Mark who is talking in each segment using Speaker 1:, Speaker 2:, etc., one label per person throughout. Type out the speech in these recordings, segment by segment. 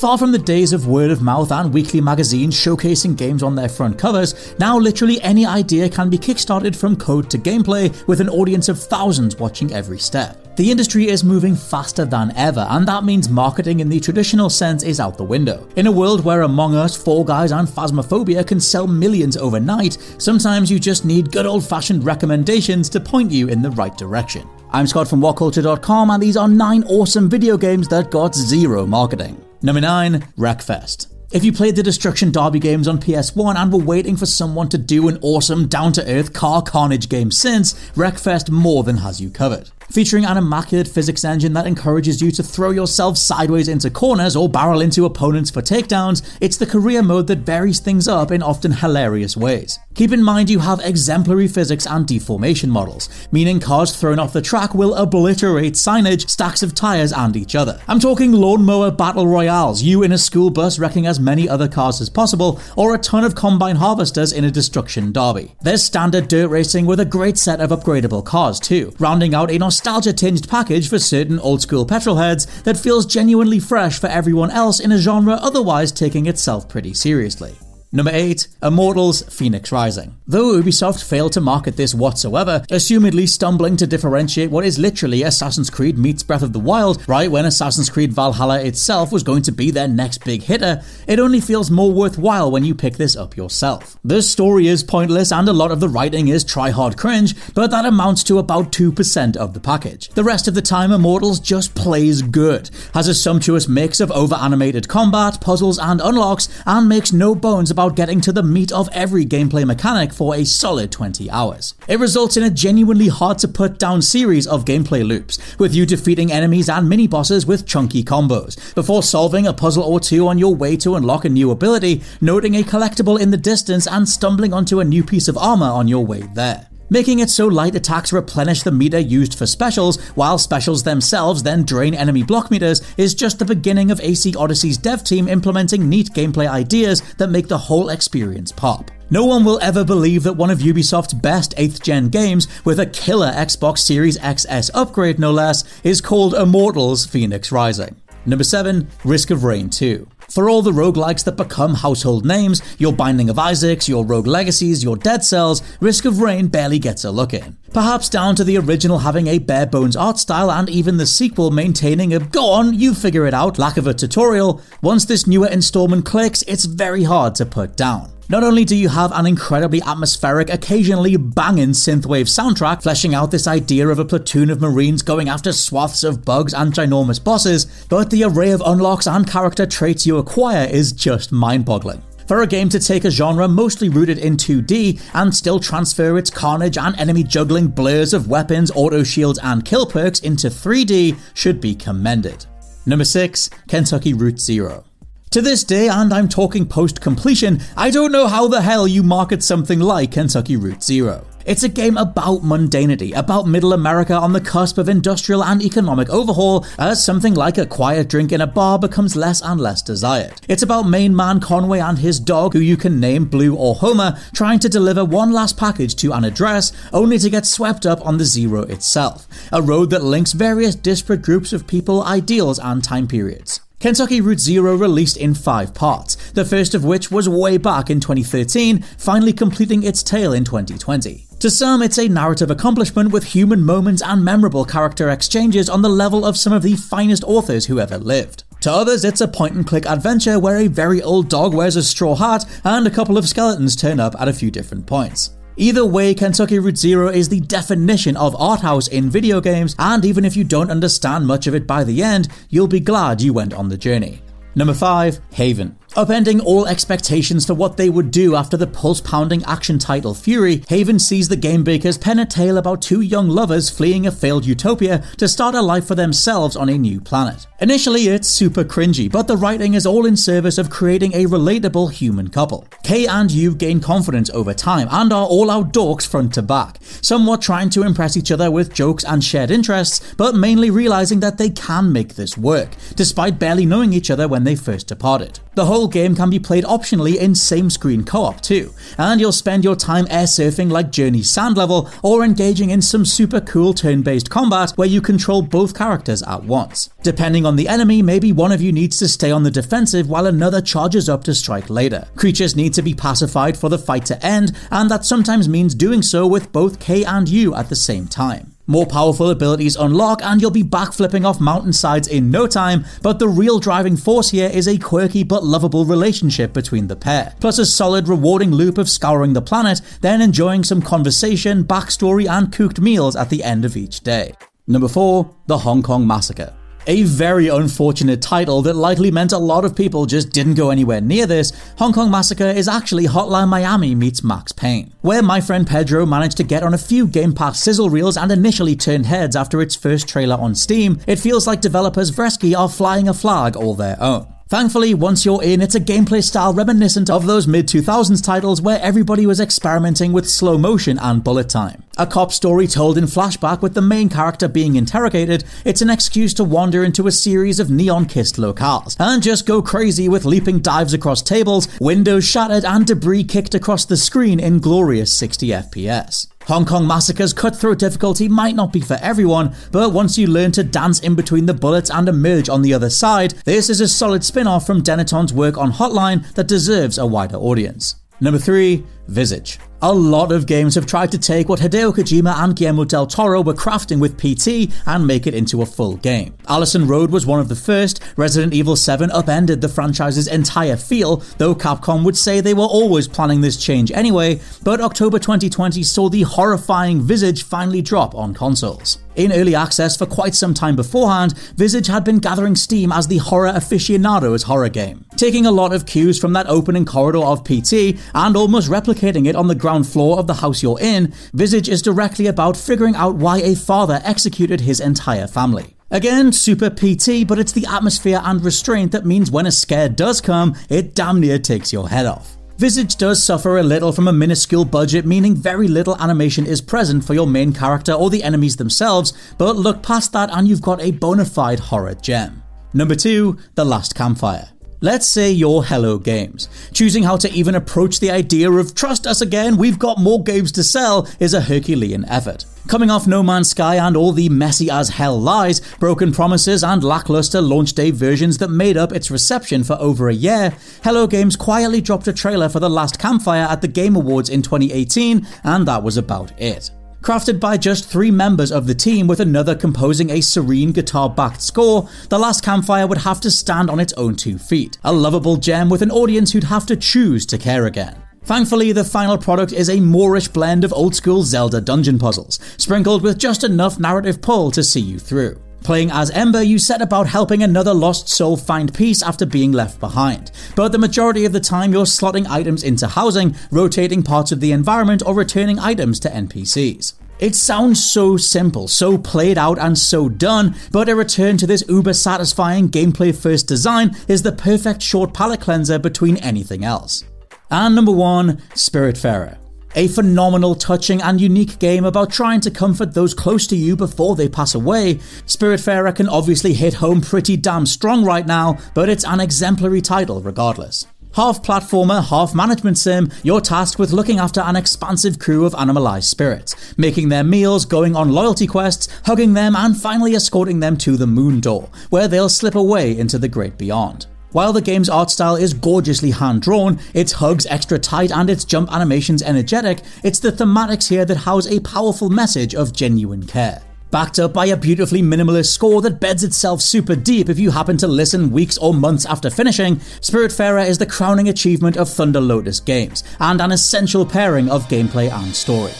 Speaker 1: Far from the days of word of mouth and weekly magazines showcasing games on their front covers, now literally any idea can be kickstarted from code to gameplay with an audience of thousands watching every step. The industry is moving faster than ever, and that means marketing in the traditional sense is out the window. In a world where Among Us, Fall Guys, and Phasmophobia can sell millions overnight, sometimes you just need good old fashioned recommendations to point you in the right direction. I'm Scott from WhatCulture.com, and these are 9 awesome video games that got zero marketing. Number 9, Wreckfest. If you played the Destruction Derby games on PS1 and were waiting for someone to do an awesome down to earth car carnage game since, Wreckfest more than has you covered. Featuring an immaculate physics engine that encourages you to throw yourself sideways into corners or barrel into opponents for takedowns, it's the career mode that varies things up in often hilarious ways. Keep in mind you have exemplary physics and deformation models, meaning cars thrown off the track will obliterate signage, stacks of tyres, and each other. I'm talking lawnmower battle royales, you in a school bus wrecking as many other cars as possible, or a ton of combine harvesters in a destruction derby. There's standard dirt racing with a great set of upgradable cars too, rounding out a nostalgia tinged package for certain old school petrolheads that feels genuinely fresh for everyone else in a genre otherwise taking itself pretty seriously. Number 8, Immortals Phoenix Rising. Though Ubisoft failed to market this whatsoever, assumedly stumbling to differentiate what is literally Assassin's Creed meets Breath of the Wild, right when Assassin's Creed Valhalla itself was going to be their next big hitter, it only feels more worthwhile when you pick this up yourself. The story is pointless and a lot of the writing is try hard cringe, but that amounts to about 2% of the package. The rest of the time, Immortals just plays good, has a sumptuous mix of over animated combat, puzzles, and unlocks, and makes no bones about about getting to the meat of every gameplay mechanic for a solid 20 hours. It results in a genuinely hard to put down series of gameplay loops, with you defeating enemies and mini bosses with chunky combos, before solving a puzzle or two on your way to unlock a new ability, noting a collectible in the distance, and stumbling onto a new piece of armor on your way there making it so light attacks replenish the meter used for specials, while specials themselves then drain enemy block meters, is just the beginning of AC Odyssey's dev team implementing neat gameplay ideas that make the whole experience pop. No one will ever believe that one of Ubisoft's best 8th gen games, with a killer Xbox Series XS upgrade no less, is called Immortals Phoenix Rising. Number 7, Risk of Rain 2. For all the roguelikes that become household names, your Binding of Isaacs, your Rogue Legacies, your Dead Cells, Risk of Rain barely gets a look in. Perhaps down to the original having a bare bones art style and even the sequel maintaining a go on, you figure it out lack of a tutorial, once this newer installment clicks, it's very hard to put down. Not only do you have an incredibly atmospheric, occasionally banging synthwave soundtrack fleshing out this idea of a platoon of marines going after swaths of bugs and ginormous bosses, but the array of unlocks and character traits you acquire is just mind boggling. For a game to take a genre mostly rooted in 2D and still transfer its carnage and enemy juggling blurs of weapons, auto shields, and kill perks into 3D should be commended. Number 6, Kentucky Route Zero. To this day, and I'm talking post completion, I don't know how the hell you market something like Kentucky Route Zero. It's a game about mundanity, about middle America on the cusp of industrial and economic overhaul as something like a quiet drink in a bar becomes less and less desired. It's about main man Conway and his dog, who you can name Blue or Homer, trying to deliver one last package to an address, only to get swept up on the Zero itself, a road that links various disparate groups of people, ideals, and time periods. Kentucky Route Zero released in five parts, the first of which was way back in 2013, finally completing its tale in 2020. To some, it's a narrative accomplishment with human moments and memorable character exchanges on the level of some of the finest authors who ever lived. To others, it's a point and click adventure where a very old dog wears a straw hat and a couple of skeletons turn up at a few different points. Either way, Kentucky Route Zero is the definition of art house in video games, and even if you don't understand much of it by the end, you'll be glad you went on the journey. Number 5, Haven. Upending all expectations for what they would do after the pulse pounding action title Fury, Haven sees the game bakers pen a tale about two young lovers fleeing a failed utopia to start a life for themselves on a new planet. Initially, it's super cringy, but the writing is all in service of creating a relatable human couple. Kay and Yu gain confidence over time and are all out dorks front to back, somewhat trying to impress each other with jokes and shared interests, but mainly realizing that they can make this work, despite barely knowing each other when they first departed. The whole game can be played optionally in same screen co op too, and you'll spend your time air surfing like Journey Sand Level or engaging in some super cool turn based combat where you control both characters at once. Depending on the enemy, maybe one of you needs to stay on the defensive while another charges up to strike later. Creatures need to be pacified for the fight to end, and that sometimes means doing so with both Kay and Yu at the same time. More powerful abilities unlock, and you'll be backflipping off mountainsides in no time, but the real driving force here is a quirky but lovable relationship between the pair, plus a solid, rewarding loop of scouring the planet, then enjoying some conversation, backstory, and cooked meals at the end of each day. Number 4, The Hong Kong Massacre. A very unfortunate title that likely meant a lot of people just didn't go anywhere near this, Hong Kong Massacre is actually Hotline Miami meets Max Payne, where my friend Pedro managed to get on a few Game Pass sizzle reels and initially turned heads after its first trailer on Steam, it feels like developers Vreski are flying a flag all their own. Thankfully, once you're in, it's a gameplay style reminiscent of those mid 2000s titles where everybody was experimenting with slow motion and bullet time. A cop story told in flashback with the main character being interrogated, it's an excuse to wander into a series of neon kissed locales and just go crazy with leaping dives across tables, windows shattered, and debris kicked across the screen in glorious 60 FPS. Hong Kong Massacre's cutthroat difficulty might not be for everyone, but once you learn to dance in between the bullets and emerge on the other side, this is a solid spin off from Dennaton's work on Hotline that deserves a wider audience. Number 3, Visage. A lot of games have tried to take what Hideo Kojima and Guillermo del Toro were crafting with PT and make it into a full game. Allison Road was one of the first, Resident Evil 7 upended the franchise's entire feel, though Capcom would say they were always planning this change anyway, but October 2020 saw the horrifying Visage finally drop on consoles. In early access for quite some time beforehand, Visage had been gathering steam as the horror aficionado's horror game, taking a lot of cues from that opening corridor of PT and almost replicating it on the ground floor of the house you're in. Visage is directly about figuring out why a father executed his entire family. Again, super PT, but it's the atmosphere and restraint that means when a scare does come, it damn near takes your head off. Visage does suffer a little from a minuscule budget, meaning very little animation is present for your main character or the enemies themselves, but look past that and you've got a bona fide horror gem. Number 2, The Last Campfire. Let's say you're Hello Games. Choosing how to even approach the idea of trust us again, we've got more games to sell is a Herculean effort. Coming off No Man's Sky and all the messy as hell lies, broken promises, and lackluster launch day versions that made up its reception for over a year, Hello Games quietly dropped a trailer for The Last Campfire at the Game Awards in 2018, and that was about it. Crafted by just three members of the team, with another composing a serene guitar backed score, The Last Campfire would have to stand on its own two feet. A lovable gem with an audience who'd have to choose to care again. Thankfully, the final product is a moreish blend of old school Zelda dungeon puzzles, sprinkled with just enough narrative pull to see you through. Playing as Ember, you set about helping another lost soul find peace after being left behind. But the majority of the time, you're slotting items into housing, rotating parts of the environment, or returning items to NPCs. It sounds so simple, so played out, and so done, but a return to this uber satisfying gameplay first design is the perfect short palate cleanser between anything else. And number one, Spiritfarer. A phenomenal, touching, and unique game about trying to comfort those close to you before they pass away. Spiritfarer can obviously hit home pretty damn strong right now, but it's an exemplary title regardless. Half platformer, half management sim, you're tasked with looking after an expansive crew of animalized spirits, making their meals, going on loyalty quests, hugging them, and finally escorting them to the moon door, where they'll slip away into the great beyond. While the game's art style is gorgeously hand drawn, its hugs extra tight, and its jump animations energetic, it's the thematics here that house a powerful message of genuine care. Backed up by a beautifully minimalist score that beds itself super deep if you happen to listen weeks or months after finishing, Spiritfarer is the crowning achievement of Thunder Lotus games, and an essential pairing of gameplay and story.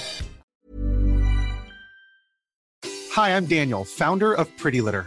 Speaker 2: Hi, I'm Daniel, founder of Pretty Litter.